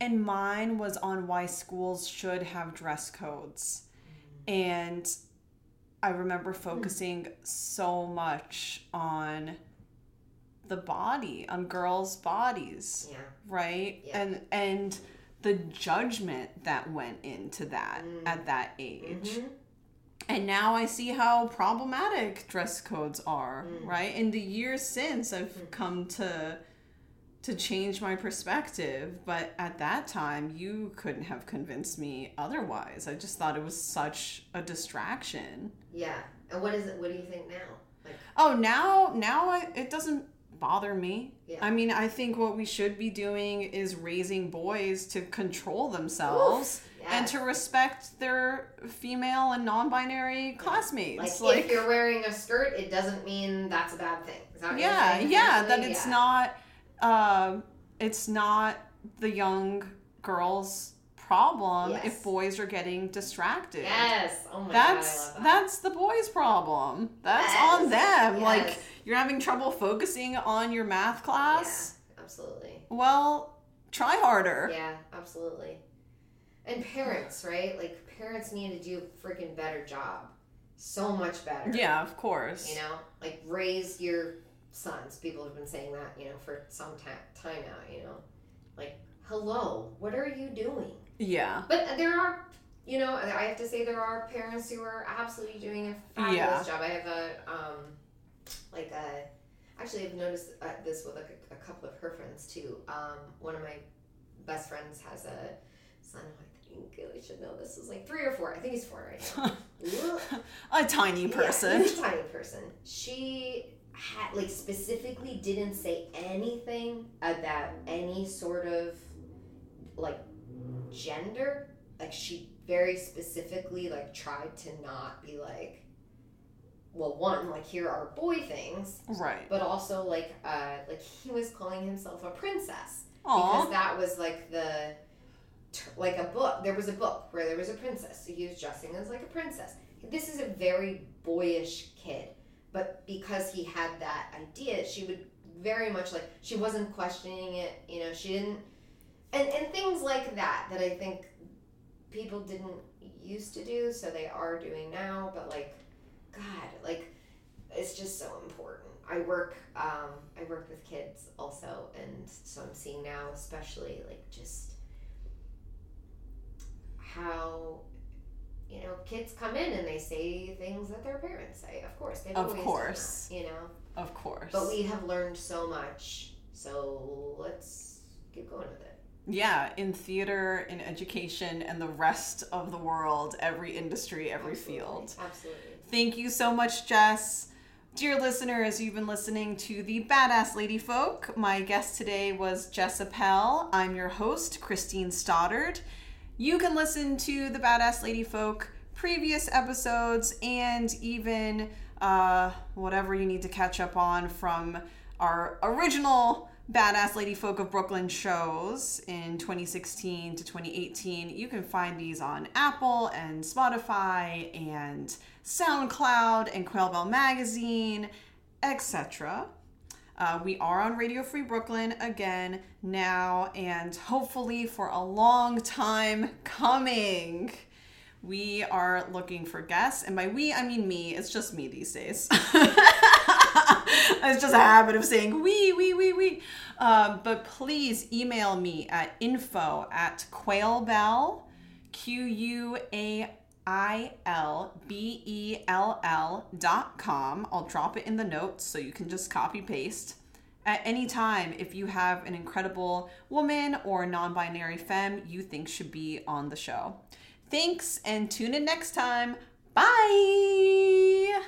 And mine was on why schools should have dress codes. And I remember focusing so much on the body, on girls' bodies, Yeah. right? Yeah. And and the judgment that went into that Mm. at that age. Mhm. And now I see how problematic dress codes are, Mm. right? In the years since I've come to to change my perspective, but at that time you couldn't have convinced me otherwise. I just thought it was such a distraction. Yeah. And what is it? What do you think now? Like, Oh, now now I, it doesn't bother me. Yeah. I mean, I think what we should be doing is raising boys to control themselves Oof, and to respect their female and non-binary classmates. like, if you're wearing a skirt, it doesn't mean that's a bad thing. Is that yeah yeah that it's Yeah. not uh, it's not the young girl's problem Yes. if boys are getting distracted Yes. Oh my that's god. That. that's the boys problem that's Yes, on them like you're having trouble focusing on your math class Yeah, absolutely. well try harder Yeah, absolutely. And parents, right? Like parents need to do a freaking better job. So much better. yeah of course You know, like raise your sons. People have been saying that, you know, for some time now. You know, like hello, what are you doing? yeah But there are, you know, I have to say there are parents who are absolutely doing a fabulous Yeah. job. I have a, um, like a, actually I've noticed uh, this with like a, a couple of her friends too. Um, one of my best friends has a son I should know this is like three or four. I think he's four right now. [laughs] A tiny Yeah, person he's a tiny person. She had like specifically didn't say anything about any sort of like gender. Like she very specifically like tried to not be like well one like here are boy things right but also like uh like he was calling himself a princess Aw. because that was like the like a book there was a book where there was a princess so he was dressing as like a princess. This is a very boyish kid but because he had that idea she would very much like she wasn't questioning it you know she didn't and and things like that that i think people didn't used to do so they are doing now but like god like it's just so important. I work um i work with kids also and so i'm seeing now especially like just how you know kids come in and they say things that their parents say of course they've Of always course. that, you know of course but we have learned so much so let's keep going with it Yeah, in theater, in education, and the rest of the world, every industry, every Absolutely. field. absolutely Thank you so much, Jess. Dear listeners, you've been listening to the Badass Lady Folk. My guest today was Jess Appel. I'm your host, Christine Stoddard. You can listen to the Badass Lady Folk previous episodes and even uh, whatever you need to catch up on from our original Badass Lady Folk of Brooklyn shows in 2016 to 2018. You can find these on Apple and Spotify and SoundCloud and Quail Bell Magazine, etc. Uh, we are on Radio Free Brooklyn again now and hopefully for a long time coming. We are looking for guests, and by we, I mean me. It's just me these days. [laughs] it's just a habit of saying we, we, we, we. Um, but please email me at info at quailbell, Q U A I L B E L L dot com. I'll drop it in the notes so you can just copy paste. At any time, if you have an incredible woman or non binary femme you think should be on the show. Thanks and tune in next time. Bye.